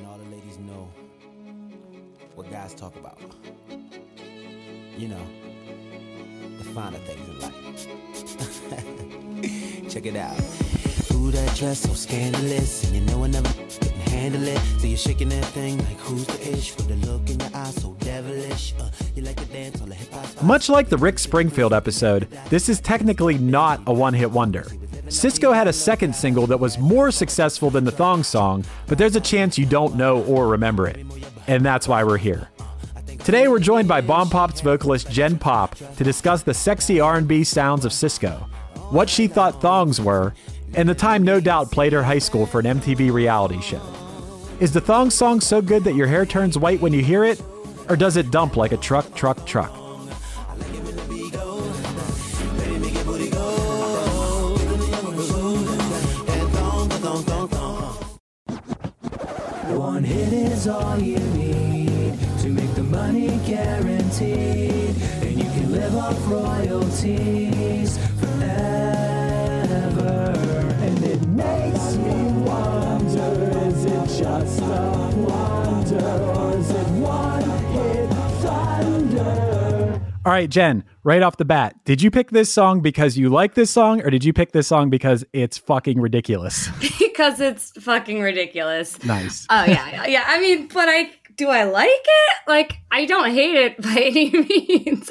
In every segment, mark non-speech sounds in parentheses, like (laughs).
Letting all the ladies know what guys talk about. You know, the finer things in life. (laughs) Check it out. Ooh, that dress so scandalous, and you know I never can handle it. So you're shaking that thing like who's the ish with the look in your eyes so devilish. Uh, you like to dance on the hip hop. Much like the Rick Springfield episode, this is technically not a one hit wonder. Sisqo had a second single that was more successful than the Thong Song, but there's a chance you don't know or remember it. And that's why we're here. Today we're joined by Bomb Pop's vocalist Jen Pop to discuss the sexy R&B sounds of Sisqo, what she thought thongs were, and the time No Doubt played her high school for an MTV reality show. Is the thong song so good that your hair turns white when you hear it, or does it dump like a truck, truck, truck? Is all you need to make the money guaranteed, and you can live off royalties forever. And it makes me wonder: is it just a wonder, or is it one hit thunder? All right, Jen, right off the bat, did you pick this song because you like this song, or did you pick this song because it's fucking ridiculous? (laughs) because it's fucking ridiculous. nice. Oh yeah, yeah, yeah. I mean, but I do I like it? Like I don't hate it by (laughs) any means.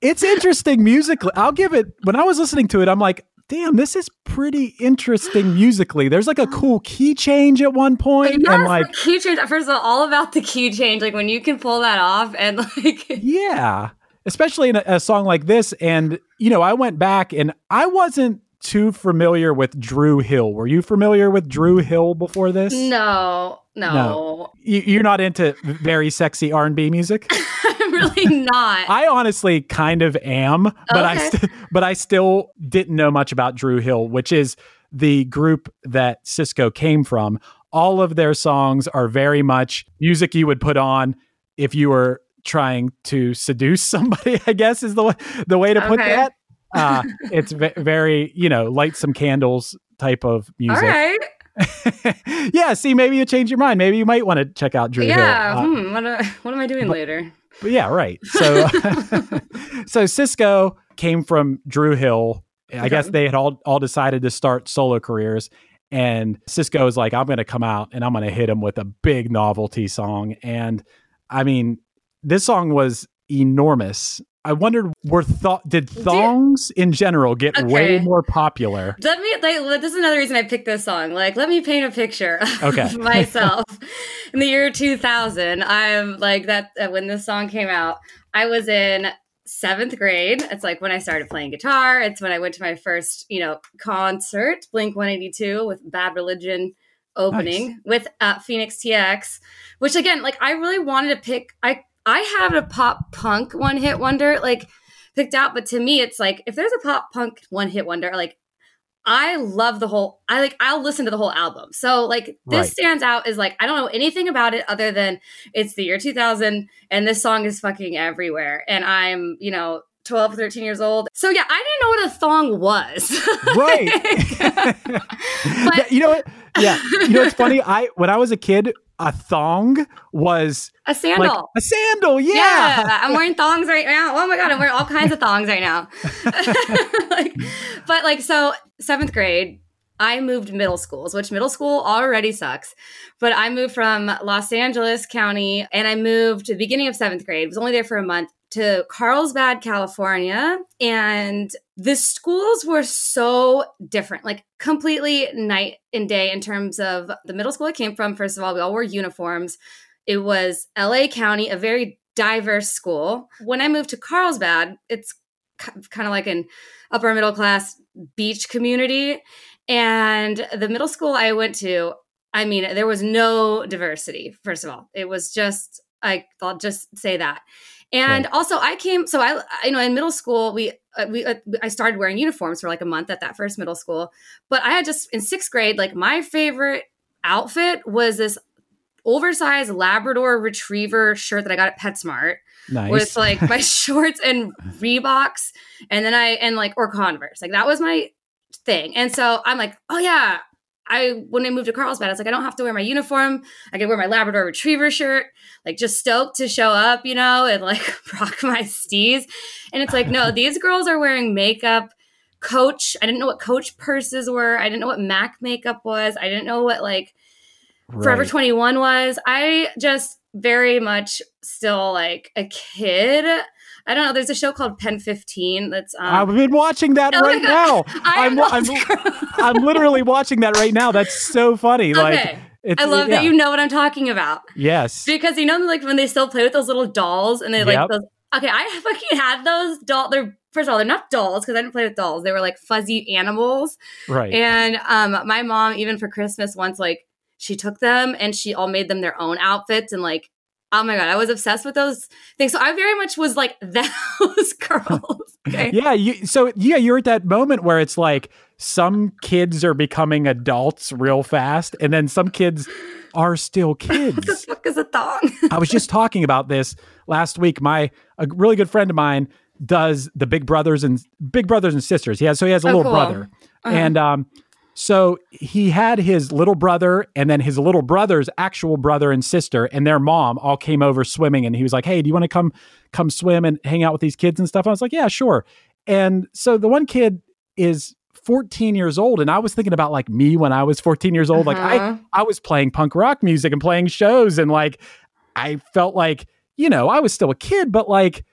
It's interesting musically. I'll give it, when I was listening to it, I'm like, damn, this is pretty interesting musically. There's like a cool key change at one point, Yes, and like, the key change. First of all, all about the key change. Like when you can pull that off, and like (laughs) yeah, especially in a, a song like this. And, you know, I went back and I wasn't too familiar with Dru Hill. Were you familiar with Dru Hill before this? no, no, You, you're not into very sexy R&B music? (laughs) I'm really not. I honestly kind of am, but I st- but I still didn't know much about Dru Hill, which is the group that Sisqo came from. All of their songs are very much music you would put on if you were trying to seduce (laughs) somebody. I guess is the way, the way to put Okay. that. Uh, (laughs) it's ve- very you know light some candles type of music. right. (laughs) yeah, see, maybe you change your mind. Maybe you might want to check out Dru Yeah. Hill. Uh, hmm, what, uh, what am I doing later? but yeah, right. So, so Sisqo came from Dru Hill. I guess they had all all decided to start solo careers, and Sisqo is like, I'm going to come out and I'm going to hit him with a big novelty song. And I mean, this song was enormous. I wondered, were th- did thongs in general get way more popular? Let me. Like, this is another reason I picked this song. Like, let me paint a picture Okay. of (laughs) myself in the year 2000. I'm like that uh, when this song came out. I was in seventh grade. It's like when I started playing guitar. It's when I went to my first, you know, concert, Blink 182 with Bad Religion opening with uh, Fenix TX. Which again, like I really wanted to pick. I I have a pop punk one hit wonder like picked out, but to me, it's like if there's a pop punk one hit wonder, like I love the whole I like I'll listen to the whole album. So like this Right. stands out as like I don't know anything about it other than it's the year 2000 and this song is fucking everywhere and I'm, you know, 12 13 years old. So yeah, I didn't know what a thong was. (laughs) Right. But- (laughs) you know what? Yeah. You know what's funny? I when I was a kid, a thong was a sandal. like a sandal. Yeah. Yeah. I'm wearing thongs right now. Oh my god, I'm wearing all kinds of thongs right now. (laughs) (laughs) like, but like, so seventh grade, I moved middle schools, which middle school already sucks. But I moved from Los Angeles County, and I moved to the beginning of seventh grade. Was only there for a month to Carlsbad, California, and the schools were so different, like completely night and day in terms of the middle school I came from. First of all, we all wore uniforms. It was LA County, a very diverse school. When I moved to Carlsbad, it's kind of like an upper middle class beach community. And the middle school I went to, I mean, there was no diversity, first of all. It was just, I, I'll just say that. And also, I came. So I, I- you know, in middle school, we uh, we uh, I started wearing uniforms for like a month at that first middle school. But I had just in sixth grade, like my favorite outfit was this oversized Labrador Retriever shirt that I got at PetSmart Nice. with like my (laughs) shorts and Reeboks, and then I and like or Converse. Like that was my thing. And so I'm like, oh yeah. I when I moved to Carlsbad, I was like, I don't have to wear my uniform. I can wear my Labrador Retriever shirt, like just stoked to show up, you know, and like (laughs) rock my steez. And it's like, no, (laughs) these girls are wearing makeup. Coach, I didn't know what Coach purses were. I didn't know what Mac makeup was. I didn't know what like Forever 21 was. I just very much still like a kid. I don't know. There's a show called PEN15 that's I've um been watching that Oh right now. (laughs) I'm, I'm, (laughs) I'm literally watching that right now. That's so funny. Like, Okay. it's, I love that you know what I'm talking about. Yes. Because you know like when they still play with those little dolls and they like Yep. those Okay, I fucking had those doll they're first of all, they're not dolls because I didn't play with dolls. They were like fuzzy animals. Right. And um, my mom, even for Christmas, once like she took them and she all made them their own outfits and like, oh my god, I was obsessed with those things. So I very much was like (laughs) those girls. (laughs) Okay. yeah. You, so yeah, you're at that moment where it's like some kids are becoming adults real fast, and then some kids are still (laughs) What the kids. fuck is a thong? I was just talking about this last week. My a really good friend of mine does the Big Brothers and Big Brothers and Sisters. He has so he has a Oh, little cool. brother, Uh-huh. and um, so he had his little brother and then his little brother's actual brother and sister and their mom all came over swimming, and he was like, "Hey, do you want to come come swim and hang out with these kids and stuff?" I was like, "Yeah, sure." And so the one kid is 14 years old and I was thinking about like me when I was 14 years old like I Uh-huh. I was playing punk rock music and playing shows and like I felt like, you know, I was still a kid, but like,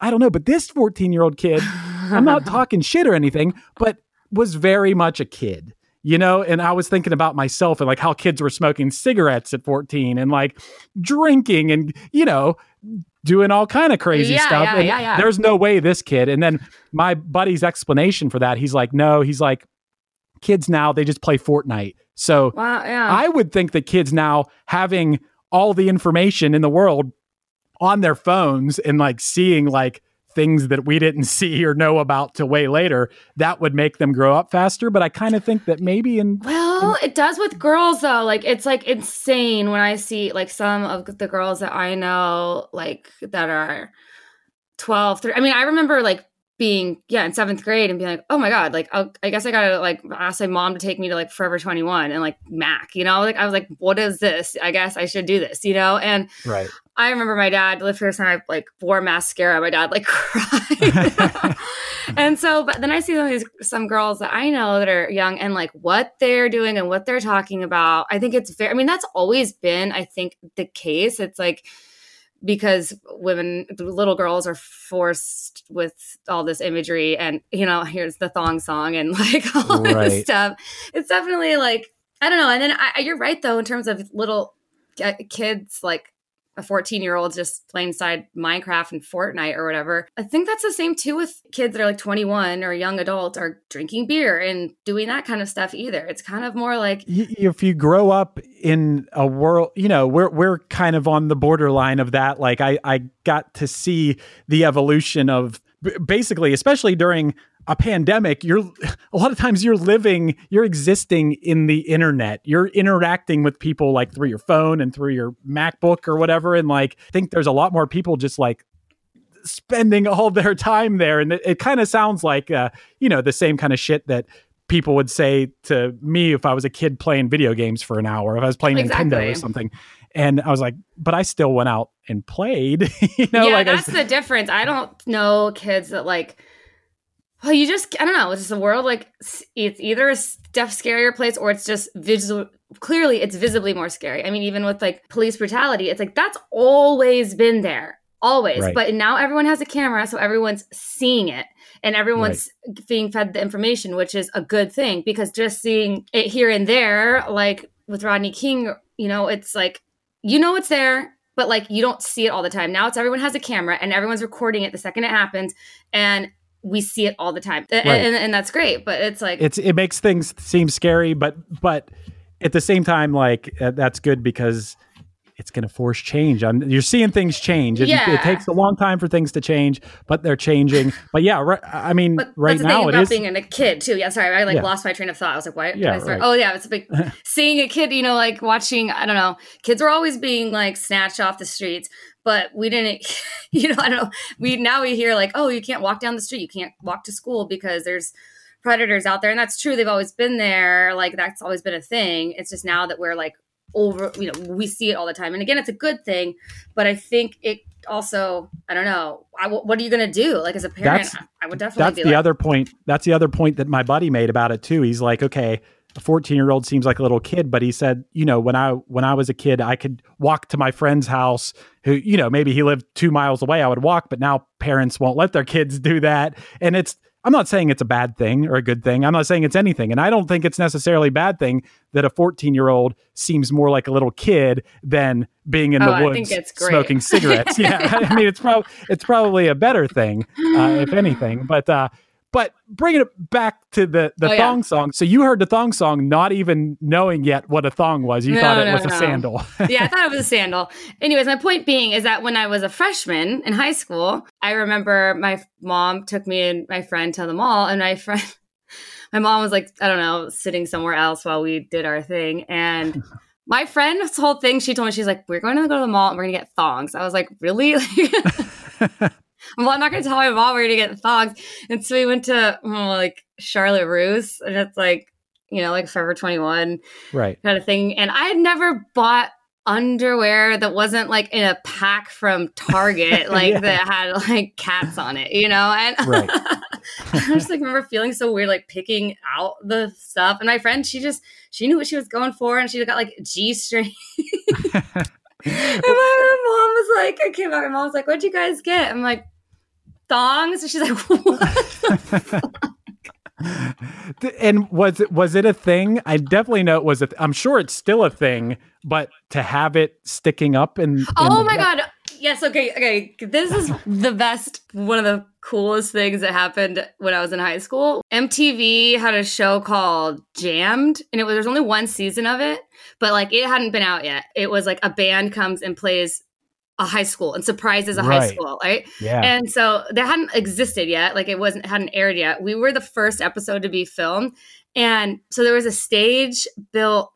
I don't know. But this 14 year old kid, I'm not (laughs) talking shit or anything, but was very much a kid, you know? And I was thinking about myself and like how kids were smoking cigarettes at 14 and like drinking and, you know, doing all kind of crazy Yeah, stuff. yeah, yeah, yeah. there's no way this kid. And then my buddy's explanation for that, he's like, no, he's like, kids now, they just play Fortnite. So wow, yeah. I would think that kids now having all the information in the world on their phones and like seeing like things that we didn't (laughs) see or know about till way later, that would make them grow up faster. But I kind of think that maybe in Well, it does with girls though. Like it's like insane when I see like some of the girls that I know like that are 12, 13. I mean, I remember like being yeah in seventh grade and being like, oh my god, like I'll, I guess I gotta like ask my mom to take me to like Forever 21 and like Mac, you know? Like I was like, what is this? I guess I should do this, you know? And right. I remember my dad the first time I like wore mascara, my dad like (laughs) cried. (laughs) and so, but then I see some of these some girls that I know that are young and like what they're doing and what they're talking about. I think it's very. I mean, that's always been, I think, the case. It's like because women, little girls, are forced with all this imagery, and you know, here's the thong song and (laughs) like all Right. this stuff. It's definitely like I don't know. And then I, you're right though in terms of little uh, kids like a 14 year old just playing side Minecraft and Fortnite or whatever. I think that's the same too with kids that are like 21 or young adults are drinking beer and doing that kind of stuff either. It's kind of more like, if you grow up in a world, you know, we're we're kind of on the borderline of that. Like I I got to see the evolution of basically, especially during a pandemic, you're a lot of times you're living, you're existing in the internet. You're interacting with people like through your phone and through your MacBook or whatever. And like, I think there's a lot more people just like spending all their time there. And it, it kind of sounds like, uh, you know, the same kind of shit that people would say to me if I was a kid playing video games for an hour, if I was playing Nintendo or something. And I was like, but I still went out and played. (laughs) you know, yeah, like that's s- the difference. I don't know kids that like. Well, you just I don't know. It's just a world like it's either a stuff scarier place or it's just visual. Clearly, it's visibly more scary. I mean, even with like police brutality, it's like that's always been there, always. Right. But now everyone has a camera, so everyone's seeing it and everyone's being fed the information, which is a good thing because just seeing it here and there, like with Rodney King, you know, it's like you know it's there, but like you don't see it all the time. Now it's everyone has a camera and everyone's recording it the second it happens, and we see it all the time, Right. and, and that's great. But it's like it's it makes things seem scary, but but at the same time, like uh, that's good because it's going to force change. i you're seeing things change. It, Yeah. it takes a long time for things to change, but they're changing. but yeah, right, I mean, But right now thing about is. being a kid too. Yeah, sorry, I like Yeah. lost my train of thought. I was like, why? Yeah, right. Oh yeah, it's a big (laughs) seeing a kid. You know, like watching. I don't know. Kids are always being like snatched off the streets, but we didn't. (laughs) You know, I don't know. We now we hear like, oh, you can't walk down the street. You can't walk to school because there's predators out there, and that's true. They've always been there. Like that's always been a thing. It's just now that we're like over. You know, we see it all the time, and again, it's a good thing. But I think it also. I don't know. I, what are you gonna do? Like as a parent, That's- I would definitely that's the like, other point. That's the other point that my buddy made about it too. He's like, okay, a 14 year old seems like a little kid, but he said, you know, when I when I was a kid, I could walk to my friend's house who, you know, maybe he lived two miles away. I would walk, but now parents won't let their kids do that. And it's I'm not saying it's a bad thing or a good thing. I'm not saying it's anything. And I don't think it's necessarily a bad thing that a 14 year old seems more like a little kid than being in Oh, the woods think it's great. smoking cigarettes. (laughs) yeah. I mean, it's probably, it's probably a better thing, uh, if anything, but, uh, but bringing it back to the the Oh, yeah. thong song. So you heard the thong song, not even knowing yet what a thong was. You No, thought it no, was a sandal. (laughs) yeah, I thought it was a (laughs) sandal. Anyways, my point being is that when I was a freshman in high school, I remember my mom took me and my friend to the mall, and my friend, (laughs) my mom was like, I don't know, sitting somewhere else while we did our thing, and. My friend's whole thing, she told me, she's like, We're going to go to the mall and we're going to get thongs. I was like, Really? Well, I'm not going to tell my mom we're going to get thongs. And so we went to oh, like Charlotte Russe, and it's like, you know, like Forever 21 right. kind of thing. And I had never bought underwear that wasn't like in a pack from Target, (laughs) like Yeah. that had like cats on it, you know? And (laughs) Right. I just like remember feeling so weird, like picking out the stuff. And my friend, she just she knew what she was going for, and she got like G string. (laughs) and my mom was like, I came back, my mom was like, "What'd you guys get?" I'm like, thongs. And she's like, (laughs) "What?" (laughs) And was it was it a thing? I definitely know it was a. Th- I'm sure it's still a thing, but to have it sticking up and Oh my god. Yes, okay, okay. This is the best one of the coolest things that happened when I was in high school. MTV had a show called Jammed and it was there's only one season of it, but like it hadn't been out yet. It was like a band comes and plays a high school and surprise surprises a high school, right? Yeah. And so that hadn't existed yet. Like it wasn't hadn't aired yet. We were the first episode to be filmed. And so there was a stage built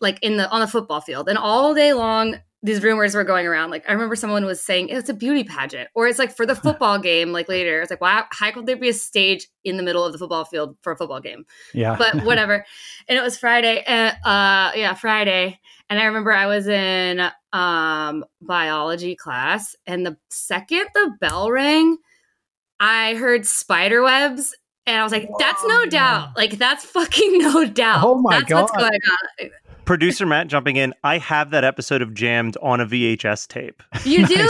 like in the on the football field. And all day long these rumors were going around. Like I remember someone was saying it's a beauty pageant, or it's like for the (laughs) football game. Like later, it's like why? How could there be a stage in the middle of the football field for a football game? yeah. But whatever. and it was Friday. And uh, yeah, Friday. And I remember I was in um biology class, and the second the bell rang, I heard spider webs. And I was like, that's no doubt. Like, that's fucking (laughs) no doubt. Oh my that's what's God. going on. Producer Matt jumping in. I have that episode of Jammed on a VHS tape. You (laughs) do?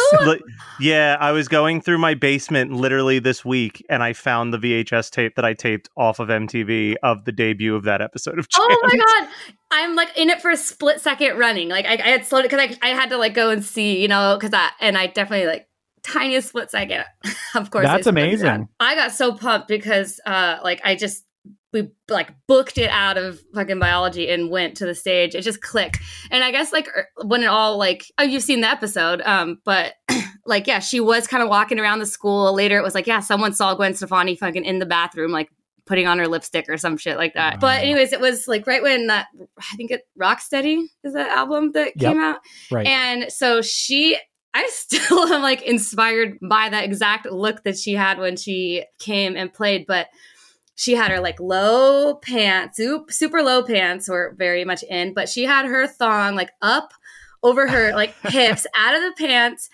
Yeah, I was going through my basement literally this week and I found the VHS tape that I taped off of MTV of the debut of that episode of Jammed. Oh my god! I'm like in it for a split second running. Like I, I had slowed it because I, I had to like go and see, you know, because I and I definitely like tiniest split second. (laughs) of course, That's amazing. I got so pumped because uh like I just we like booked it out of fucking biology and went to the stage. It just clicked, and I guess like er, when it all like oh you've seen the episode, um, but (clears throat) like yeah, she was kind of walking around the school. Later, it was like yeah, someone saw Gwen Stefani fucking in the bathroom, like putting on her lipstick or some shit like that. But anyways, it was like right when that I think it Rock Steady is that album that Yep. came out. Right. And so she, I (laughs) still am like inspired by that exact look that she had when she came and played. But she had her like low pants, super, low pants were very much in, but she had her thong like up over her like (laughs) hips out of the pants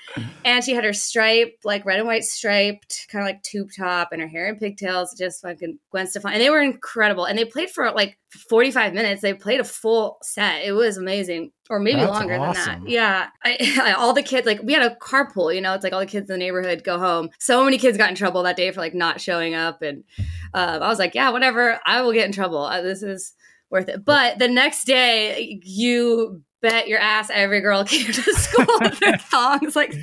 and she had her striped like red and white striped kind of like tube top and her hair in pigtails just fucking gwen stefani and they were incredible and they played for like 45 minutes they played a full set it was amazing or maybe That's longer than that. yeah I, (laughs) all the kids like we had a carpool you know it's like all the kids in the neighborhood go home so many kids got in trouble that day for like not showing up and um, i was like yeah whatever i will get in trouble Uh, this is worth it. But the next day you bet your ass every girl (laughs) came to school with their (laughs) thongs like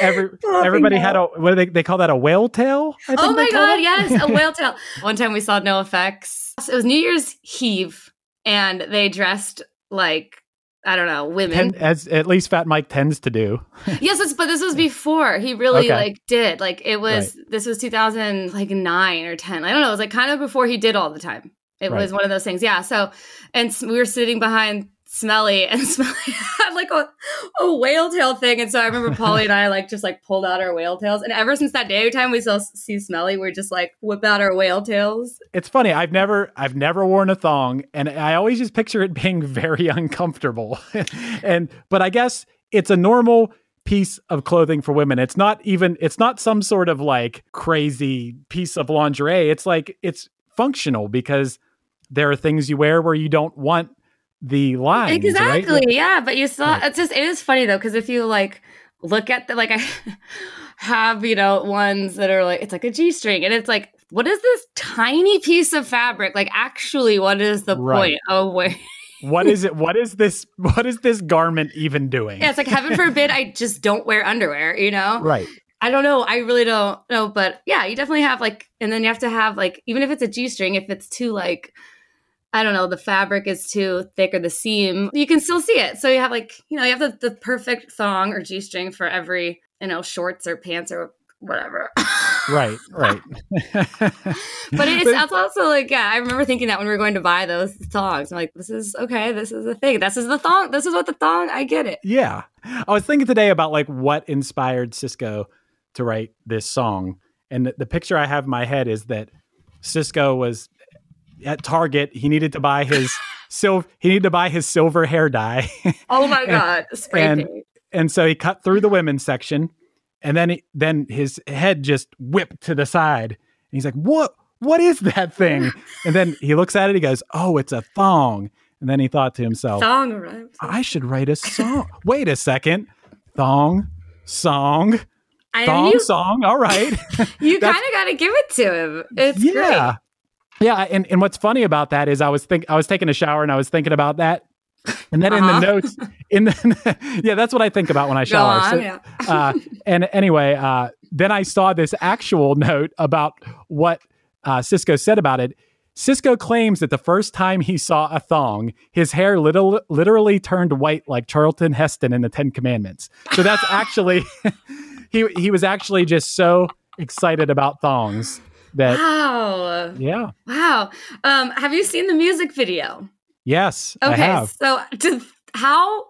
Every, (laughs) everybody had a what do they they call that a whale tail? I think Oh my god, yes, a whale tail. One time we saw NOFX. It was New Year's Eve, and they dressed like I don't know women. As at least Fat Mike tends to do. yes, it's, but this was before he really Okay. like did. Like it was this was 2000 like nine or ten. I don't know. It was like kind of before he did all the time. It was one of those things. Yeah. So and we were sitting behind Smelly, and (laughs) Smelly had like a, a whale tail thing. And so I remember Polly and I like just like pulled out our whale tails. And ever since that day, every time we still see Smelly, we're just like whip out our whale tails. It's funny. I've never I've never worn a thong, and I always just picture it being (laughs) very uncomfortable. (laughs) and but I guess it's a normal piece of clothing for women. It's not even it's not some sort of like crazy piece of lingerie. It's like it's functional because there are things you wear where you don't want the lines. right? exactly yeah but you still Right. it's just it is funny though because if you like look at the like i (laughs) have you know ones that are like it's like a g-string and it's like what is this tiny piece of fabric like actually what is the Right. point of (laughs) where What is it? What is this? What is this garment even doing? yeah it's like heaven forbid i just don't wear underwear you know Right. i don't know i really don't know but yeah you definitely have like and then you have to have like even if it's a g-string if it's too like I don't know, the fabric is too thick or the seam, you can still see it. So you have like, you know, you have the, the perfect thong or G string for every, you know, shorts or pants or whatever. Right. (laughs) Right. but it's, it's also like, yeah, I remember thinking that when we were going to buy those thongs. I'm like, this is okay, this is the thing. This is the thong. This is what the thong, I get it. Yeah. I was thinking today about like what inspired Sisqo to write this song. And the, the picture I have in my head is that Sisqo was at Target. He needed to buy his (laughs) silver he needed to buy his silver hair dye. (laughs) Oh my God. Spray and- paint. and so he cut through the women's section and then he, then his head just whipped to the side. And he's like, "What what is that thing?" (laughs) And then he looks at it he goes, "Oh, it's a thong." And then he thought to himself, Thong rhymes. I should write a song. Wait a second. Thong, song, I thong, song. All right. you kind of got to give it to him. It's yeah. Yeah. And, and what's funny about that is I was think I was taking a shower and I was thinking about that. And then in Uh-huh. the notes, in the (laughs) yeah, that's what I think about when I shower. on. So- yeah. uh, and anyway, uh, then I saw this actual note about what uh, Sisqo said about it. Sisqo claims that the first time he saw a thong, his hair little, literally turned white like Charlton Heston in the Ten Commandments. So that's (laughs) actually (laughs) he he was actually just so excited about thongs that Wow. yeah Wow. Um, have you seen the music video? yes I Okay, so (laughs) to, how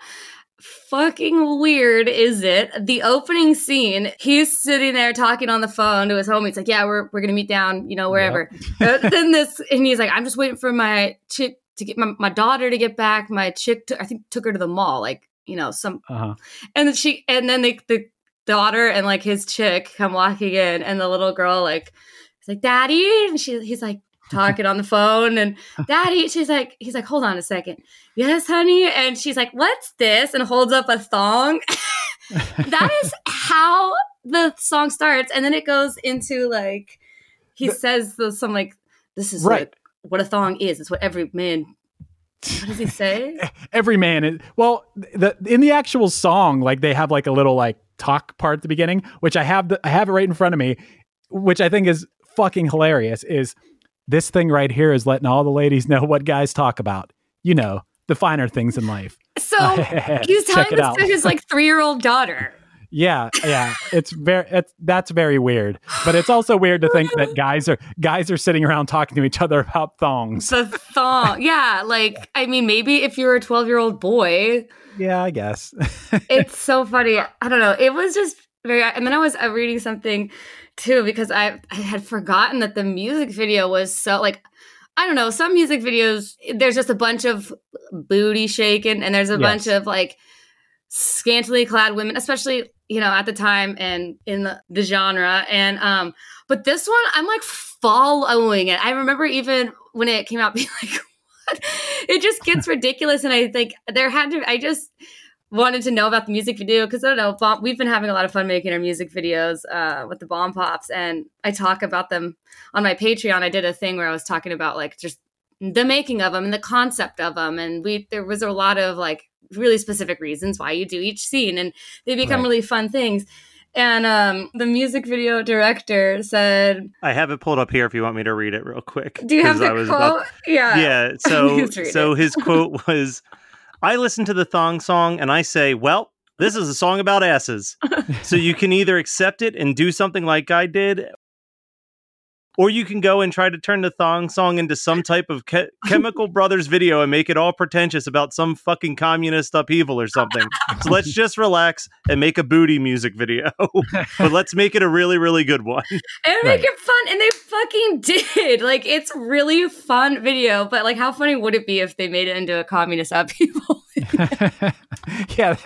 fucking weird is it? The opening scene, he's sitting there talking on the phone to his homie. It's like, yeah, we're, we're gonna meet down, you know, wherever. Uh, then (laughs) this, and he's like, I'm just waiting for my chick to get my, my daughter to get back. My chick, to, I think, took her to the mall, like you know, some, uh-huh. and then she, and then they, the daughter and like his chick come walking in, and the little girl like, like, Daddy, and she, he's like talking on the phone, and (laughs) Daddy, she's like, he's like, hold on a second, yes, honey, and she's like, what's this, and holds up a thong. (laughs) that is how the song starts, and then it goes into like, he The- says the, some like, this is Right. what, what a thong is. It's what every man. What does he (laughs) say? every man is well the in the actual song like they have like a little like talk part at the beginning which i have the, i have it right in front of me which i think is fucking hilarious is this thing right here is letting all the ladies know what guys talk about you know the finer things in life So he's telling this out. to his like three year old daughter. Yeah, yeah, it's very it's, that's very weird. But it's also weird to think that guys are guys are sitting around talking to each other about thongs. The thong. Yeah, like I mean, maybe if you're a 12 year old boy, Yeah, I guess. (laughs) it's so funny. I don't know. It was just very. And then I was uh, reading something too because I I had forgotten that the music video was so like. I don't know. Some music videos, there's just a bunch of booty shaking, and there's a Yes. bunch of like scantily clad women, especially you know at the time and in the, the genre. And um, but this one, I'm like following it. I remember even when it came out, being (laughs) like, "What?" It just gets ridiculous, and I think there had to. I just wanted to know about the music video because I don't know. Bomb, we've been having a lot of fun making our music videos uh, with the bomb pops, and I talk about them on my Patreon. I did a thing where I was talking about like just the making of them and the concept of them, and we there was a lot of like really specific reasons why you do each scene, and they become Right. really fun things. And um, the music video director said, I have it pulled up here if you want me to read it real quick. "Do you have 'cause I the was quote?" about- yeah, yeah. (laughs) So so it. his quote (laughs) was, "I listen to the thong song and I say, well." This is a song about asses. so you can either accept it and do something like I did, or you can go and try to turn the thong song into some type of Che- Chemical Brothers video and make it all pretentious about some fucking communist upheaval or something. So let's just relax and make a booty music video, (laughs) but let's make it a really, really good one. and Right. make it fun and they fucking (laughs) did like it's really fun video but like how funny would it be if they made it into a communist upheaval (laughs) yeah,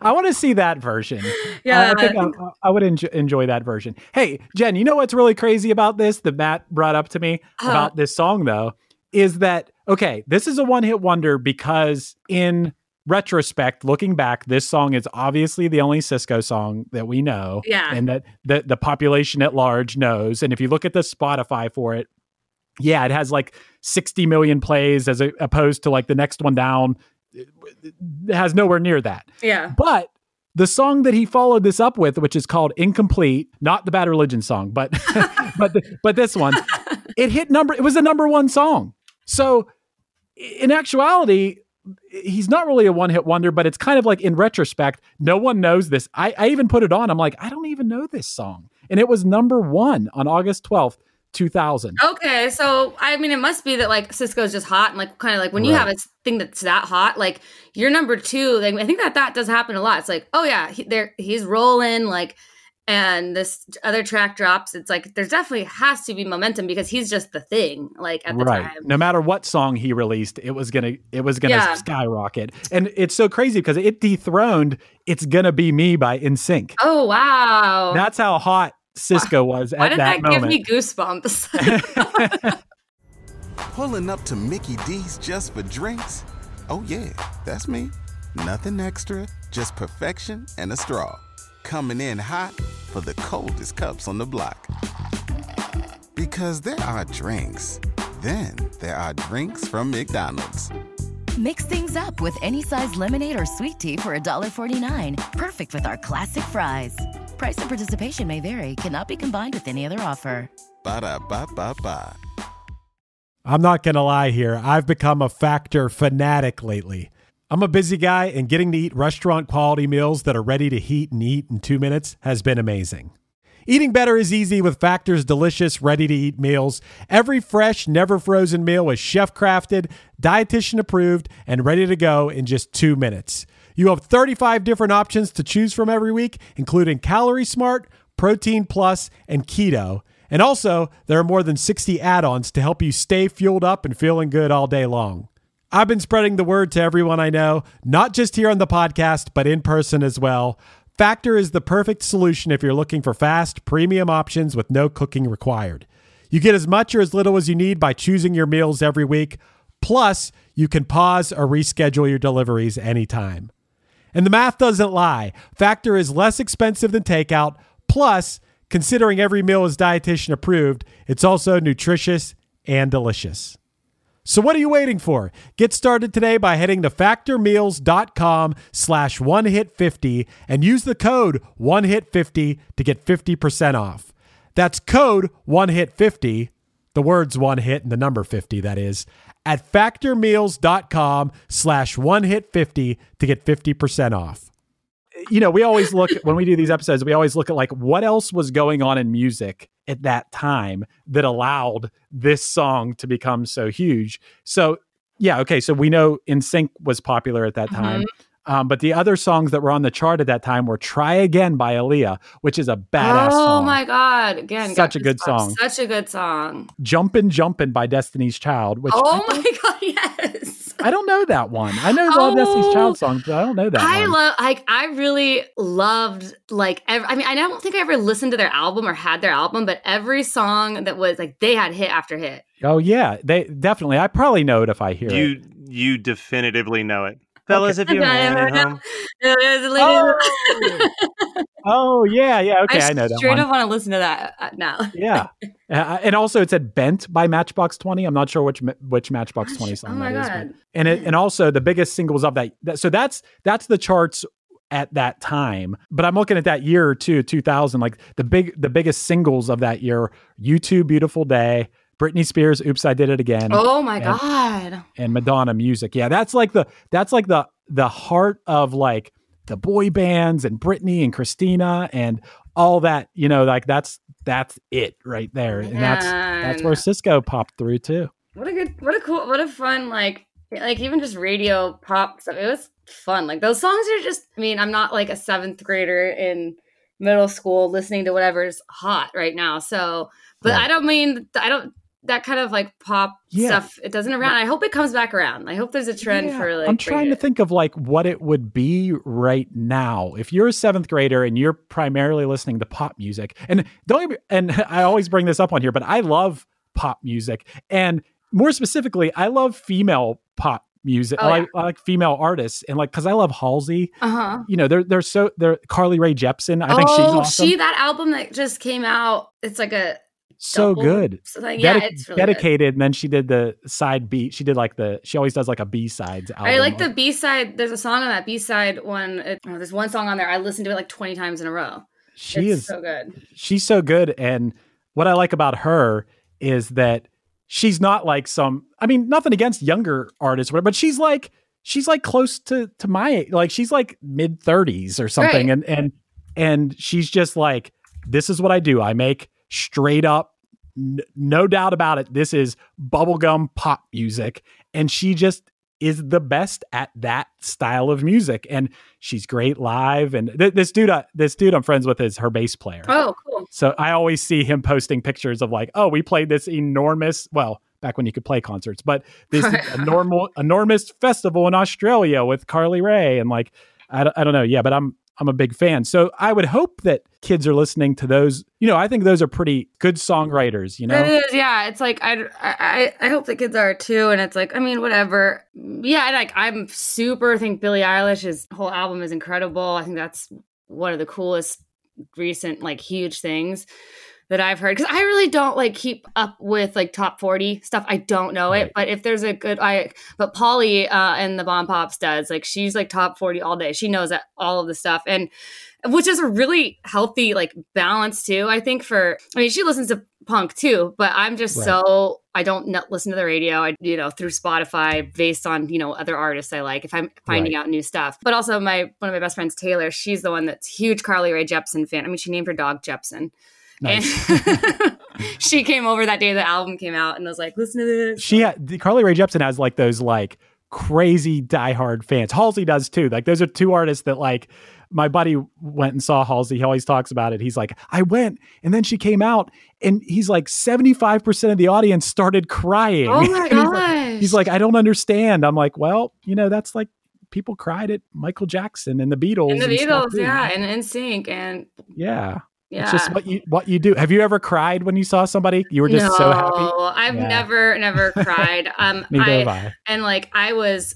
I want to see that version. Yeah. I, I think I, I would enjoy, enjoy that version. Hey, Jen, you know what's really crazy about this that Matt brought up to me Huh. about this song, though, is that, okay, this is a one hit wonder because in retrospect, looking back, this song is obviously the only Sisqo song that we know yeah and that the, the population at large knows. And if you look at the Spotify for it, yeah, it has like 60 million plays as a, opposed to like the next one down. It it has nowhere near that. yeah But the song that he followed this up with, which is called "Incomplete," not the Bad Religion song, but (laughs) but the- but this one, (laughs) it hit number. It was the number one song. So, in actuality, he's not really a one hit wonder. But it's kind of like in retrospect, no one knows this. I, I even put it on. I'm like, I don't even know this song, and it was number one on August twelfth, two thousand. okay so i mean it must be that like sisqo's just hot and like kind of like when you have a thing that's that hot like you're number two like i think that that does happen a lot it's like oh yeah he, there he's rolling like and this other track drops it's like there definitely has to be momentum because he's just the thing like at the right time no matter what song he released it was gonna it was gonna Yeah. skyrocket and it's so crazy because it dethroned it's gonna be me by NSYNC oh wow that's how hot sisqo was at that time. why at did that, that, give moment me goosebumps (laughs) (laughs) Pulling up to Mickey D's just for drinks? Oh, yeah, that's me. Nothing extra, just perfection and a straw. Coming in hot for the coldest cups on the block. Because there are drinks, then there are drinks from McDonald's. Mix things up with any size lemonade or sweet tea for $1.49. Perfect with our classic fries. Price and participation may vary, cannot be combined with any other offer. Ba da ba ba ba. i'm not gonna lie here i've become a factor fanatic lately i'm a busy guy and getting to eat restaurant quality meals that are ready to heat and eat in two minutes has been amazing Eating better is easy with Factor's delicious, ready to eat meals. Every fresh, never frozen meal is chef crafted, dietitian approved, and ready to go in just two minutes. You have 35 different options to choose from every week, including Calorie Smart, Protein Plus, and Keto. And also, there are more than 60 add ons to help you stay fueled up and feeling good all day long. I've been spreading the word to everyone I know, not just here on the podcast, but in person as well. Factor is the perfect solution if you're looking for fast, premium options with no cooking required. You get as much or as little as you need by choosing your meals every week. Plus, you can pause or reschedule your deliveries anytime. And the math doesn't lie. Factor is less expensive than takeout. Plus, considering every meal is dietitian approved, it's also nutritious and delicious. So what are you waiting for? Get started today by heading to factormeals.com slash one hit 50 and use the code one hit 50 to get 50% off. That's code one hit 50, the words one hit and the number 50 that is, at factormeals.com slash one hit 50 to get 50% off. You know, we always look when we do these episodes, we always look at like what else was going on in music at that time that allowed this song to become so huge. So, yeah, okay, so we know NSYNC was popular at that time. Um, but the other songs that were on the chart at that time were "Try Again" by Aaliyah, which is a badass oh song. my god! Again, Such a good song. Such a good song. "Jumpin' Jumpin'" by Destiny's Child, which oh I, my (laughs) god! Yes. I don't know that one. I know a lot of Destiny's Oh. Child songs, but I don't know that I one. love like I really loved like ev- I mean I don't think I ever listened to their album or had their album, but every song that was like they had hit after hit. oh yeah, they definitely. I probably know it if I hear it. You you definitively know it, fellas. If you Okay. want it home. (laughs) Oh. (laughs) Oh yeah, yeah. Okay, I, know that straight one. up want to listen to that uh, now. Yeah, (laughs) uh, and also it said "Bent" by Matchbox Twenty. I'm not sure which which Matchbox Twenty song Oh my that is, god! but- and it, and also the biggest singles of that, that. So that's that's the charts at that time. But I'm looking at that year or two, 2000. Like the big the biggest singles of that year: "U2 "Beautiful Day," Britney Spears, "Oops, I Did It Again," Oh my and- god! and Madonna music. Yeah, that's like the that's like the the heart of like the boy bands and Britney and Christina and all that. You know, like that's that's it right there, and that's that's where Sisqo popped through too. What a good, what a cool, what a fun like like even just radio pop stuff. It was fun. Like those songs are just. I mean, I'm not like a seventh grader in middle school listening to whatever's hot right now. So, but Right. I don't mean I don't that kind of like pop Yeah. stuff. It doesn't around. I hope it comes back around. I hope there's a trend Yeah, for like. I'm trying to think of like what it would be right now if you're a seventh grader and you're primarily listening to pop music. And don't and (laughs) I always bring this up on here, but I love pop music, and more specifically, I love female pop music. Oh, I, like, I like female artists, and like because I love Halsey. Uh huh. You know, they're they're so they're Carly Rae Jepsen. I think she's oh, awesome. she that album that just came out. It's like a so good. yeah, Dedi- it's really good. dedicated, and then she did the Side B. She did like the. She always does like a B sides album. I like the B side. There's a song on that B side one. It, oh, there's one song on there. I listened to it like 20 times in a row. She it's is so good. she's so good and what i like about her is that she's not like some i mean nothing against younger artists but she's like she's like close to to my like she's like mid 30s or something Right. and and and she's just like this is what i do i make straight up no doubt about it this is bubblegum pop music and she just is the best at that style of music and she's great live and th- this dude I, this dude i'm friends with is her bass player Oh, cool. so I always see him posting pictures of like, oh, we played this enormous, well, back when you could play concerts, but this (laughs) enormous, enormous festival in Australia with Carly Rae and like, I, don't- I don't know, yeah, but I'm I'm a big fan. So I would hope that kids are listening to those. You know, I think those are pretty good songwriters. You know, is, yeah. It's like I, I, I hope the kids are too, and it's like I mean, whatever. Yeah, and like I'm super. I think Billie Eilish's whole album is incredible. I think that's one of the coolest recent like huge things that I've heard because I really don't like keep up with like top 40 stuff. I don't know Right. it, but if there's a good I but Polly uh and the Bomb Pops does like she's like top 40 all day. She knows that all of the stuff and which is a really healthy like balance too. I think for I mean she listens to punk too, but I'm just Right. so I don't listen to the radio. I you know through Spotify based on you know other artists I like if I'm finding Right. out new stuff. But also my one of my best friends Taylor, she's the one that's huge Carly Rae Jepsen fan. I mean she named her dog Jepsen. Nice. And (laughs) she came over that day the album came out and was like, listen to this. she had Carly Rae Jepsen has like those like crazy diehard fans. Halsey does too. Like those are two artists that like my buddy went and saw Halsey. He always talks about it. He's like, I went and then she came out and he's like 75% of the audience started crying. Oh my (laughs) And he's like- gosh. he's like, I don't understand. I'm like, well, you know, that's like people cried at Michael Jackson and the Beatles. and the stuff, Beatles, yeah, and NSYNC and Yeah. Yeah. It's just what you what you do. Have you ever cried when you saw somebody? You were just no, so happy. I've Yeah. never, never (laughs) cried. Um, Neither I, have I. and like I was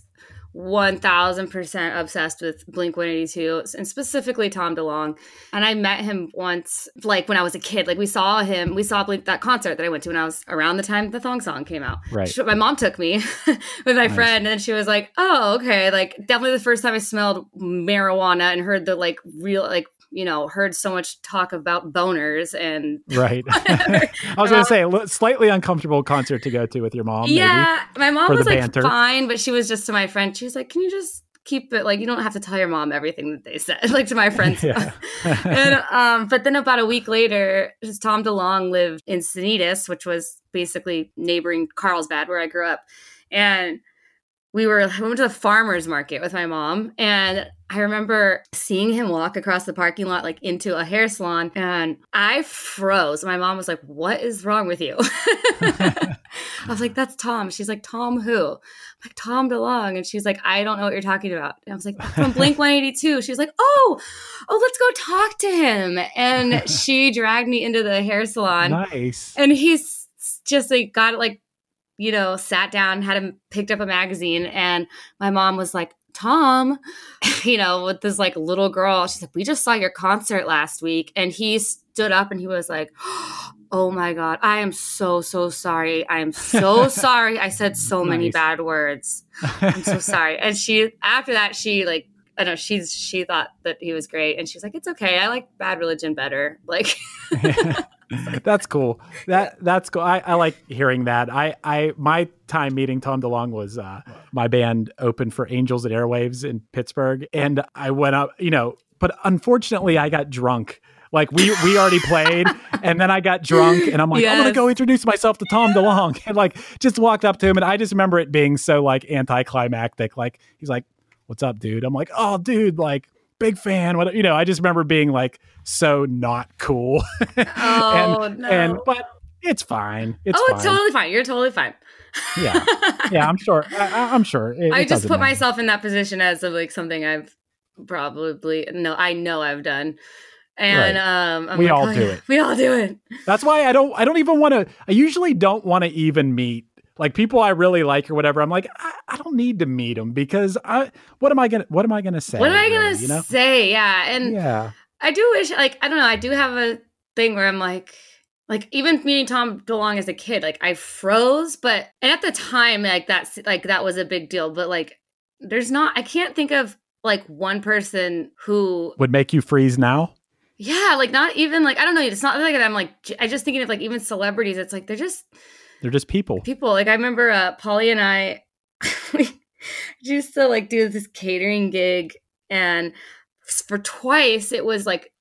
one thousand percent obsessed with Blink One Eighty Two and specifically Tom DeLonge. And I met him once, like when I was a kid. Like we saw him, we saw Blink that concert that I went to when I was around the time the Thong Song came out. Right. She- my mom took me (laughs) with my Nice. friend, and then she was like, "Oh, okay." Like definitely the first time I smelled marijuana and heard the like real like you know heard so much talk about boners and Right. (laughs) I was going to say, a slightly uncomfortable concert to go to with your mom. maybe. yeah, my mom was like banter. fine, but she was just to my friend. She was like, "Can you just keep it like you don't have to tell your mom everything that they said, (laughs) like to my friends. (laughs) Yeah. and um, but then about a week later, just Tom DeLonge lived in Encinitas, which was basically neighboring Carlsbad, where I grew up, and we were we went to the farmers market with my mom, and I remember seeing him walk across the parking lot like into a hair salon, and I froze. My mom was like, "What is wrong with you?" (laughs) I was like, "That's Tom." She's like, "Tom who?" I'm like Tom DeLonge, and she's like, "I don't know what you're talking about." And I was like, "From Blink 182." She's like, "Oh, oh, let's go talk to him." And she dragged me into the hair salon, nice. and he's just like got like you know sat down had him picked up a magazine and my mom was like tom (laughs) you know with this like little girl she's like we just saw your concert last week and he stood up and he was like (gasps) oh my god i am so so sorry. I am so (laughs) sorry. I said so many bad words. I'm so sorry. And she after that she like I know she's she thought that he was great and she's like it's okay I like bad religion better (laughs) like (laughs) that's cool. That that's cool. I, I like hearing that. I, I my time meeting Tom DeLonge was uh, my band opened for Angels & Airwaves in Pittsburgh, and I went up. You know, but unfortunately, I got drunk. Like we we already played, (laughs) and then I got drunk, and I'm like, I'm gonna go introduce myself to Tom DeLonge, and like just walked up to him, and I just remember it being so like anticlimactic. Like he's like, "What's up, dude?" I'm like, "Oh, dude, like." Big fan, what you know. I just remember being like so not cool, (laughs) Oh, and, no. and but it's fine. It's oh fine. it's totally fine you're totally fine yeah, yeah. I'm sure. I, I'm sure. It- I it just put matter. myself in that position as of like something I've probably no, I know I've done, and um, I'm We like, all oh, do yeah, it. We all do it. That's why I don't. I don't even want to. I usually don't want to even meet like people I really like or whatever. I'm like, I, I don't need to meet them because I. What am I gonna? What am I gonna say? what am I gonna really, you know? say? Yeah, and Yeah. I do wish, like, I don't know, I do have a thing where I'm like, like even meeting Tom DeLonge as a kid, like I froze, but and at the time, like that's like that was a big deal. But like, there's not, I can't think of like one person who Would make you freeze now. Yeah, like not even like I don't know. It's not like I'm like I just thinking of like even celebrities. It's like they're just They're just people. people. Like I remember uh, Polly and I (laughs) we used to like do this catering gig, and for twice it was like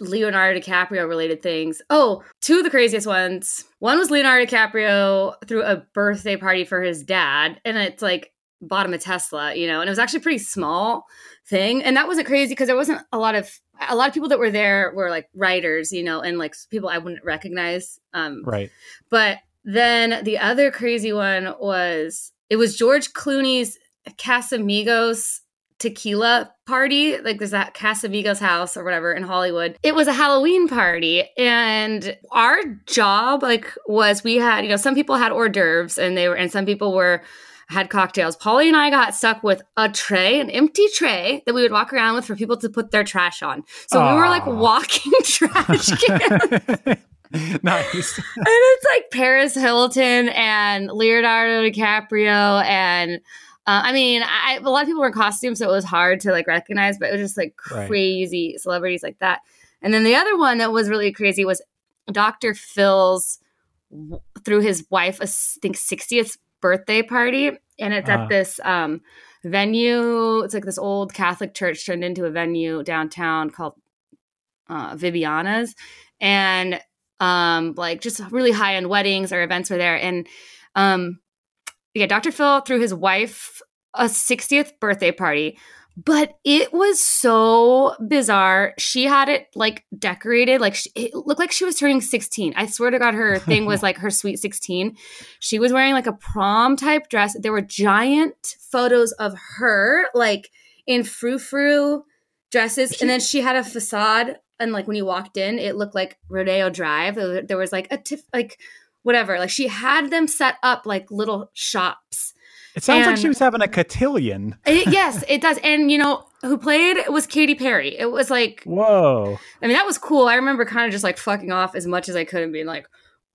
Leonardo DiCaprio related things. Oh, two of the craziest ones. One was Leonardo DiCaprio threw a birthday party for his dad, and it's like bought him a Tesla, you know, and it was actually a pretty small thing. And that wasn't crazy because there wasn't a lot of a lot of people that were there were like writers, you know, and like people I wouldn't recognize. Um, Right. but then the other crazy one was it was George Clooney's Casamigos tequila party. Like there's that Casamigos house or whatever in Hollywood. It was a Halloween party. And our job, like, was we had, you know, some people had hors d'oeuvres and they were and some people were had cocktails. Polly and I got stuck with a tray, an empty tray that we would walk around with for people to put their trash on. So we were like walking (laughs) trash cans (laughs) (laughs) nice. (laughs) and it's like Paris Hilton and Leonardo DiCaprio and uh, I mean, I, a lot of people were in costumes, so it was hard to like recognize, but it was just like Right. crazy celebrities like that. And then the other one that was really crazy was Dr. Phil's threw his wife, I think 60th birthday party, and it's Uh-huh. at this um, venue. It's like this old Catholic church turned into a venue downtown called uh, Vibiana's, and um, like just really high end weddings or events were there. And um, yeah, Dr. Phil threw his wife a 60th birthday party, but it was so bizarre. She had it like decorated, like she, it looked like she was turning 16. I swear to God, her (laughs) thing was like her sweet 16. She was wearing like a prom type dress. There were giant photos of her like in frou frou dresses, and then she had a facade. And like when you walked in, it looked like Rodeo Drive. There was like a tiff, like whatever. Like she had them set up like little shops. It sounds like she was having a cotillion. It- (laughs) yes, it does. And you know who played was Katy Perry. It was like Whoa. I mean that was cool. I remember kind of just like fucking off as much as I could and being like,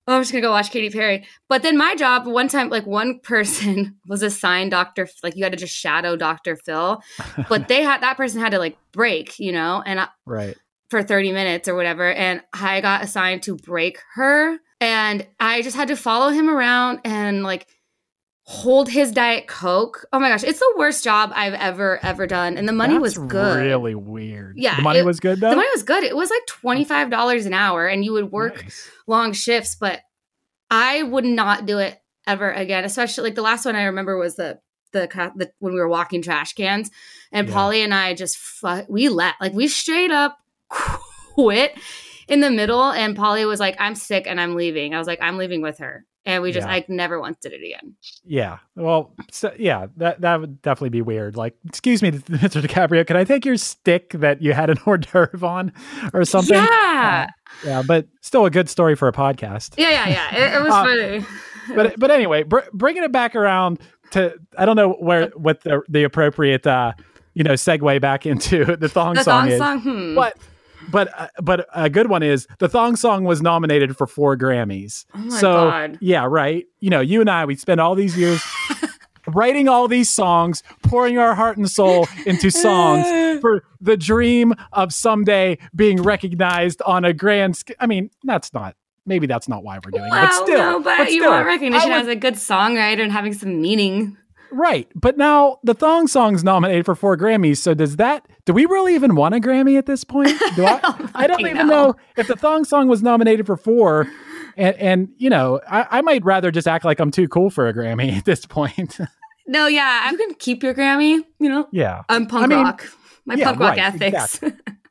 oh, I'm just gonna go watch Katy Perry. But then my job one time, like one (laughs) person was assigned Doctor, like you had to just shadow Doctor Phil, but they had that person had to like break, you know, and I, (laughs) Right. For 30 minutes or whatever. And I got assigned to break her. And I just had to follow him around and like hold his diet coke. Oh my gosh, it's the worst job I've ever ever done, and the money That's was good. Really weird. Yeah, the money it- was good though. The money was good. It was like twenty five dollars an hour, and you would work Nice. long shifts. But I would not do it ever again. Especially like the last one I remember was the the, the when we were walking trash cans, and Yeah. Polly and I just fu- we let like we straight up quit in the middle, and Polly was like, "I'm sick and I'm leaving." I was like, "I'm leaving with her," and we just Yeah. I never once did it again. Yeah. Well, so, yeah, that that would definitely be weird. Like, excuse me, (laughs) Mr. DiCaprio, can I take your stick that you had an hors d'oeuvre on or something? Yeah, Yeah, but still a good story for a podcast. yeah, yeah, yeah. It, it was (laughs) Uh, funny. But but anyway, br- bringing it back around to I don't know where what the the appropriate uh you know segue back into (laughs) the thong The song thong is. song, hmm. But but uh, but a good one is the thong song was nominated for four Grammys. Oh my so God. yeah, right. You know, you and I we spend all these years (laughs) writing all these songs, pouring our heart and soul into songs (laughs) for the dream of someday being recognized on a grand. Sc- I mean, that's not. Maybe that's not why we're doing it. But Well, still, no, but, you still, want recognition would- as a good songwriter and having some meaning. Right. But now the thong song's nominated for four Grammys. So does that do we really even want a Grammy at this point? (laughs) Do I oh I don't even know. know if the thong song was nominated for four. And and you know, I, I might rather just act like I'm too cool for a Grammy at this point. (laughs) No, yeah, I'm gonna keep your Grammy. You know, yeah. I'm punk I mean, rock. My yeah, punk rock right, ethics.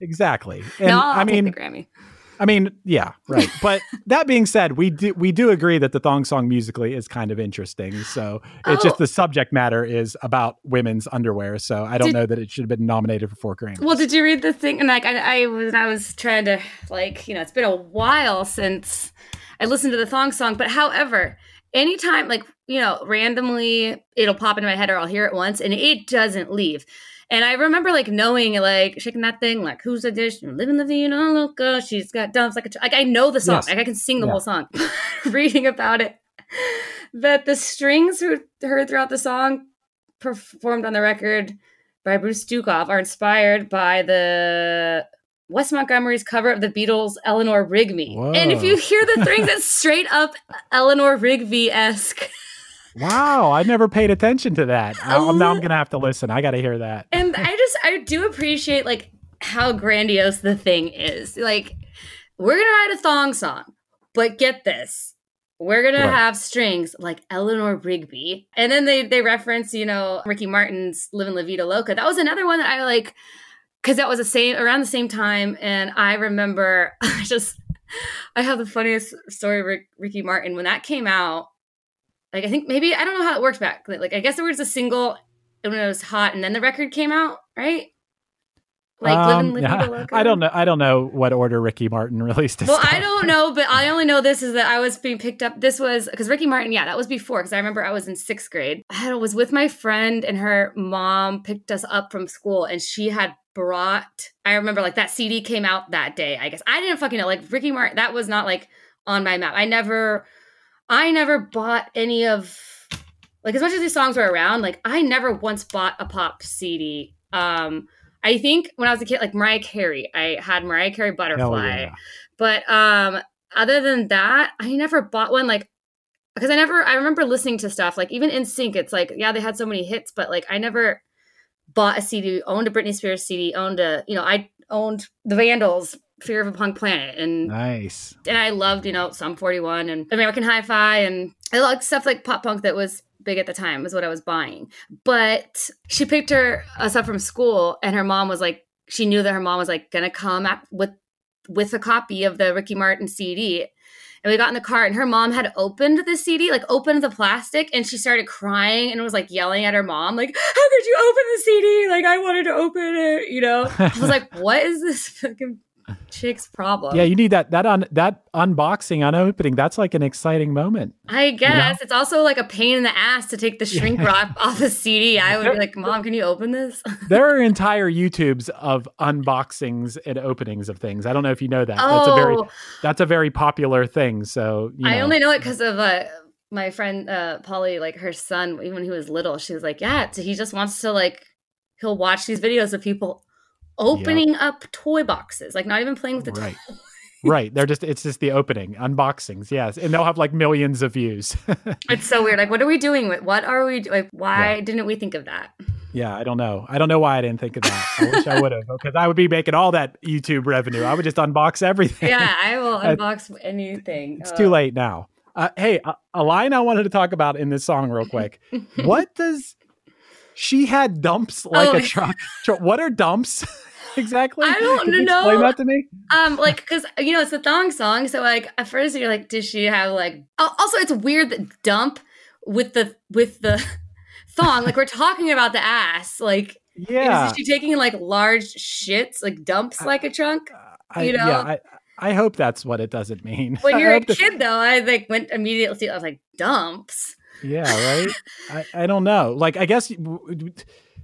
Exactly. (laughs) And no, I'll I mean take the Grammy. I mean, yeah, right. (laughs) But that being said, we do we do agree that the thong song musically is kind of interesting. So it's Oh. just the subject matter is about women's underwear. So I don't Did- know that it should have been nominated for four Grammys. Well, did you read the thing? And like, I, I was, I was trying to like, you know, it's been a while since I listened to the thong song. But however, anytime, like, you know, randomly it'll pop into my head or I'll hear it once, and it doesn't leave. And I remember like knowing, like shaking that thing, like who's the dish? Living the Vida Loca. She's got dumps like a. Ch-. Like I know the song. Yes. Like I can sing the Yeah. whole song. (laughs) Reading about it, that the strings heard throughout the song, performed on the record by Bruce Dukov, are inspired by the Wes Montgomery's cover of the Beatles' "Eleanor Rigby." And if you hear the strings, it's (laughs) straight up Eleanor Rigby esque. Wow, I never paid attention to that. (laughs) Am now I'm gonna have to listen. I got to hear that. and I just I do appreciate like how grandiose the thing is. Like we're gonna write a thong song, but get this. We're gonna Right. have strings like Eleanor Rigby. And then they they reference, you know, Ricky Martin's Livin' La Vida Loca. That was another one that I like because that was the same around the same time. And I remember (laughs) I just I have the funniest story of Rick, Ricky Martin. When that came out, like I think maybe I don't know how it worked back. Like I guess there was a single when it was hot and then the record came out, right? Like Um, Livin' La yeah, (laughs) I don't know. I don't know what order Ricky Martin (laughs) released. Well, I don't know, but I only know this is that I was being picked up. This was because Ricky Martin, yeah, that was before. Because I remember I was in sixth grade. I was with my friend, and her mom picked us up from school, and she had brought. I remember like that CD came out that day. I guess I didn't fucking know. Like Ricky Martin, that was not like on my map. I never, I never bought any of like as much as these songs were around. Like I never once bought a pop CD. Um, I think when I was a kid, like Mariah Carey, I had Mariah Carey Butterfly. yeah. But um other than that, I never bought one like because I never I remember listening to stuff like even NSYNC it's like yeah they had so many hits but like I never bought a CD owned a Britney Spears CD owned a you know I owned the Vandals Fear of a Punk Planet and Nice. and I loved, you know, Sum 41 and American Hi-Fi and I liked stuff like pop punk that was big at the time was what I was buying. But she picked her us up from school and her mom was like she knew that her mom was like gonna come up with with a copy of the Ricky Martin CD. And we got in the car and her mom had opened the CD, like opened the plastic, and she started crying and was like yelling at her mom, like, How could you open the CD? Like I wanted to open it, you know? I was like, (laughs) What is this fucking chick's problem? Yeah, you need that that on that unboxing, unopening. That's like an exciting moment. I guess it's also like a pain in the ass to take the shrink (laughs) wrap off a CD. I would be like, "Mom, can you open this?" (laughs) There are entire YouTubes of unboxings and openings of things. I don't know if you know that. That's a very Oh, that's a very popular thing. So you I only know it because of uh, my friend uh, Polly. Like her son, even when he was little, she was like, "Yeah, so he just wants to like he'll watch these videos of people opening up toy boxes, like not even playing with the Right. (laughs) right. They're just it's just the opening unboxings. Yes, and they'll have like millions of views. (laughs) It's so weird. Like, what are we doing with? What are we? Like, why Yeah. didn't we think of that? yeah, I don't know. I don't know why I didn't think of that. I wish I would have because I would be making all that YouTube revenue. I would just unbox everything. Yeah, I will (laughs) I- unbox anything. It's Uh, too late now. Uh, hey, a, a line I wanted to talk about in this song real quick. what does she had dumps like Oh. a truck? What are dumps (laughs) exactly? I don't Can know. Explain that to me. Um, like, cause you know it's a thong song, so like at first you're like, does she have like? Also, it's weird that dump with the with the (laughs) thong. Like we're talking about the ass. Like, Yeah, is she taking like large shits, like dumps like a trunk? I, you know? yeah, I, I hope that's what it doesn't mean. When (laughs) you're a that- kid, though, I like went immediately. I was like, dumps. Yeah, right. I, I don't know. Like, I guess.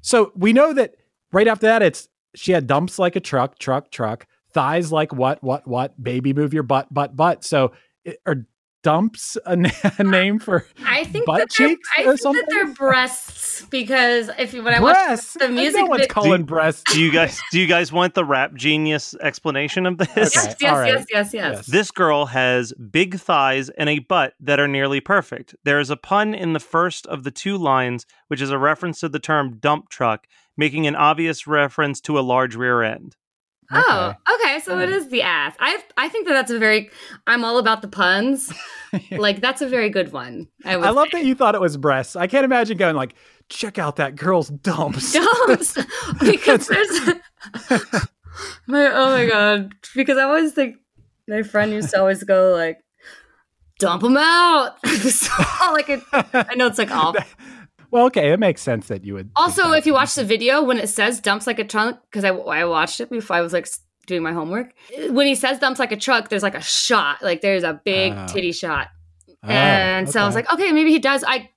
So we know that right after that, it's she had dumps like a truck, truck, truck, thighs like what, what, what, baby, move your butt, butt, butt. So it, are dumps a, na- (laughs) a name for I think Butt that they're, cheeks I or think something? that they're breasts because if you when I watched breasts? the music no one's vid- calling breasts. Do you guys do you guys want the rap genius explanation of this? Okay. yes, yes, all right. yes, yes, yes, Yes. This girl has big thighs and a butt that are nearly perfect. There is a pun in the first of the two lines, which is a reference to the term dump truck, making an obvious reference to a large rear end. Oh, okay. So it is the ass. I I think that that's a very. I'm all about the puns. (laughs) like that's a very good one. I, I love say. that you thought it was breasts. I can't imagine going like, check out that girl's dumps. dumps (laughs) because there's (laughs) my oh my god because I always think my friend used to always go like dump them out. so, like it, I know it's like off. Well, okay, it makes sense that you would. Also, if you watch the video when it says dumps like a trunk, because I, I watched it before I was like doing my homework. When he says dumps like a truck, there's like a shot, like there's a big Oh. titty shot, Oh, and so I was like, okay, maybe he does. I.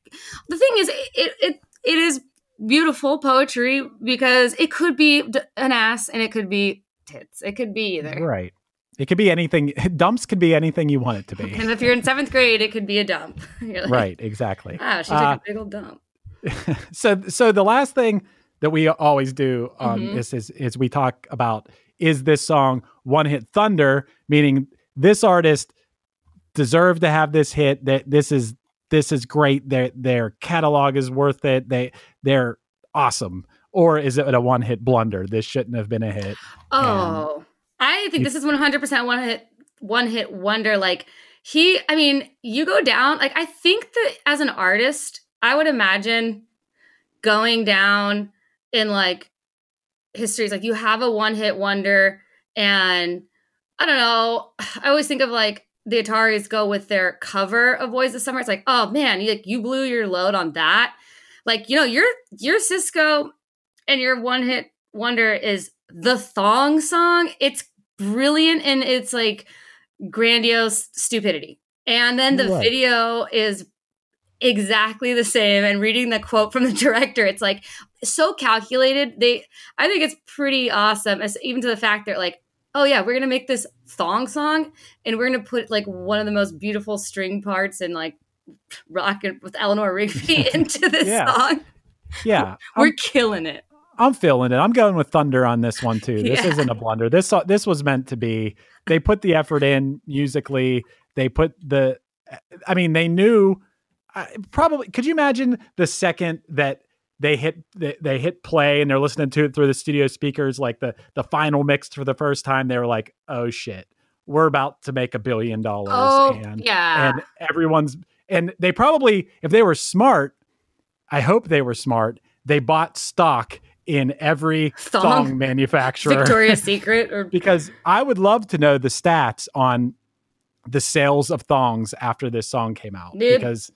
The thing is, it it it is beautiful poetry because it could be an ass and it could be tits. It could be either. right. It could be anything. (laughs) Dumps could be anything you want it to be. And if you're in seventh grade, it could be a dump. (laughs) Like, right. Exactly. Wow, she took Uh, a big old dump. (laughs) so so the last thing that we always do on Mhm. this is is we talk about is this song one hit thunder meaning this artist deserved to have this hit that this is this is great their their catalog is worth it they they're awesome or is it a one hit blunder this shouldn't have been a hit Oh, I think You- this is 100% one hit one hit wonder. Like he, I mean, you go down. Like I think that as an artist, I would imagine going down in like histories. Like you have a one hit wonder, and I don't know. I always think of like the Ataris go with their cover of Boys of Summer. It's like, oh man, you like you blew your load on that. Like you know, your your Sisqo and your one hit wonder is the thong song. It's brilliant and it's like grandiose stupidity. And then the video is exactly the same. And reading the quote from the (laughs) director, it's like so calculated. They, I think it's pretty awesome. As, even to the fact that they're like, oh yeah, we're gonna make this thong song and we're gonna put like one of the most beautiful string parts and like rock it with Eleanor Rigby (laughs) into this Yeah. song. yeah (laughs) We're I'm, killing it. I'm feeling it i'm going with thunder on this one too this Yeah. isn't a blunder this this was meant to be they put the effort in musically they put the i mean they knew I probably could you imagine the second that they hit they, they hit play and they're listening to it through the studio speakers like the the final mix for the first time they were like oh shit we're about to make a billion dollars Oh and yeah. and everyone's and they probably if they were smart i hope they were smart they bought stock in every Thong? manufacturer Victoria's (laughs) Secret or because i would love to know the stats on the sales of thongs after this song came out Dude, because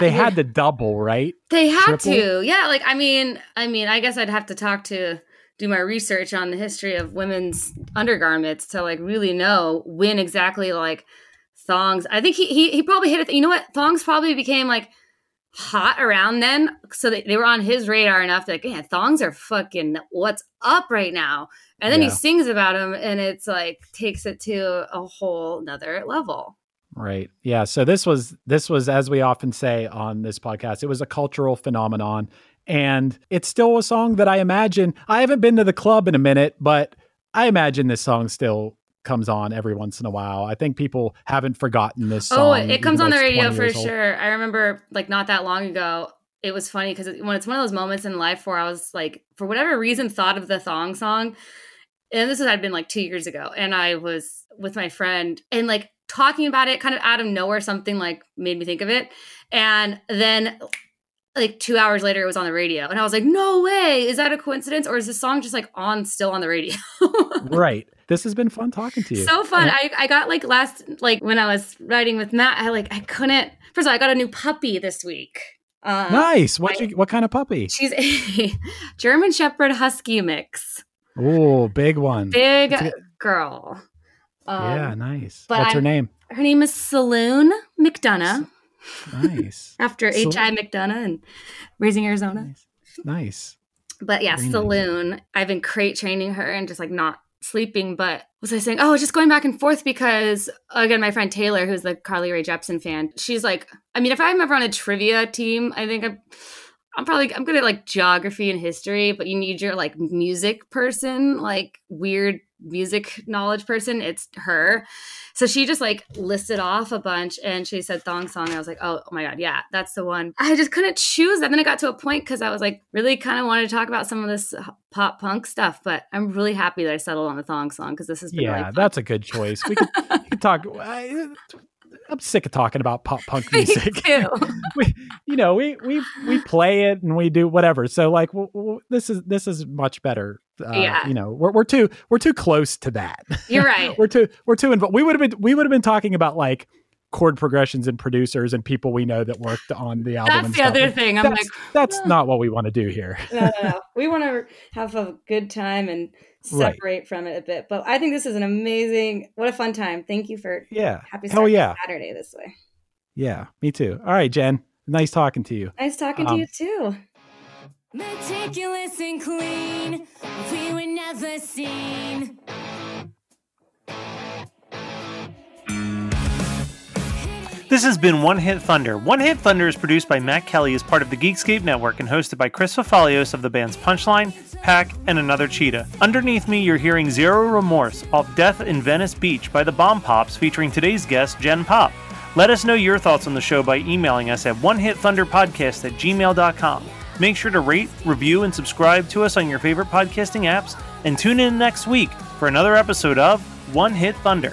they had to double right They had triple? to. Yeah, like I mean, I mean, I guess I'd have to talk to do my research on the history of women's undergarments to like really know when exactly like thongs. I think he he, he probably hit it. You know what? Thongs probably became like hot around then, so they, they were on his radar enough. That, like, yeah, thongs are fucking what's up right now. And then he sings about them, and it's like takes it to a whole nother level. Right. Yeah. So this was this was as we often say on this podcast, it was a cultural phenomenon and it's still a song that I imagine I haven't been to the club in a minute, but I imagine this song still comes on every once in a while. I think people haven't forgotten this Oh, song. it comes on the radio for sure. I remember like not that long ago. It was funny because when it's one of those moments in life where I was like, for whatever reason, thought of the thong song. And this is had been like two years ago. And I was with my friend and like talking about it kind of out of nowhere, something like made me think of it. And then like two hours later, it was on the radio. And I was like, no way. Is that a coincidence? Or is this song just like on still on the radio? (laughs) Right. This has been fun talking to you. so fun. And- I, I got like last like when I was writing with Matt, I like I couldn't first of all, I got a new puppy this week. Um, nice. What you, what kind of puppy? She's a (laughs) German Shepherd Husky mix. Oh, big one. Big girl. Um, yeah, nice. but What's her I'm- name? Her name is Saloon McDonough Nice. (laughs) after Sal- H.I. McDunnough and Raising Arizona. nice. Nice. But yeah, Very nice. Saloon. I've been crate training her and just like not sleeping. But was I saying? Oh, just going back and forth because again, my friend Taylor, who's the Carly Rae Jepsen fan, she's like, I mean, if I'm ever on a trivia team, I think I'm. I'm probably I'm good at like geography and history, but you need your like music person, like weird music knowledge person. It's her. So she just like listed off a bunch and she said thong song. I was like, oh, oh my God, yeah, that's the one. I just couldn't choose and Then it got to a point because I was like, really kind of wanted to talk about some of this pop punk stuff, but I'm really happy that I settled on the thong song because this has been Yeah, really that's a good choice. We could, we could talk. I, I'm sick of talking about pop punk (laughs) Me music. too. (laughs) we, you know, we we we play it and we do whatever. So like, w- w- this is this is much better. Uh, Yeah. You know, we're we're too we're too close to that. You're (laughs) right. we're too we're too involved. We would have been we would have been talking about like chord progressions and producers and people we know that worked on the album. That's the stuff. other thing. I'm that's, like, that's "No." not what we want to do here. no, no, no. We want to have a good time and Right. separate from it a bit. But I think this is an amazing, what a fun time. Thank you for Yeah. happy Hell yeah. Saturday this way. Yeah. Me too. All right, Jen. Nice talking to you. Nice talking Um, to you too. Meticulous and clean, we were never seen. This has been One Hit Thunder. One Hit Thunder is produced by Matt Kelly as part of the Geekscape Network and hosted by Chris Fafalios of the bands Punchline, Pack, and Another Cheetah. Underneath me, you're hearing Zero Remorse off Death in Venice Beach by the Bomb Pops featuring today's guest, Jen Pop. Let us know your thoughts on the show by emailing us at onehitthunderpodcast at gmail.com. Make sure to rate, review, and subscribe to us on your favorite podcasting apps, and tune in next week for another episode of One Hit Thunder.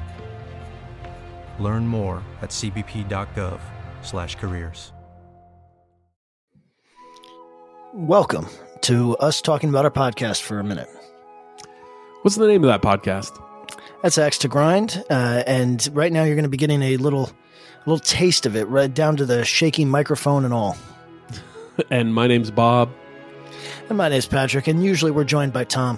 Learn more at cbp.gov/careers. Welcome to us talking about our podcast for a minute. What's the name of that podcast? That's Axe to Grind, uh, and right now you're going to be getting a little, little taste of it, right down to the shaky microphone and all. (laughs) And my name's Bob. And my name's Patrick, and usually we're joined by Tom.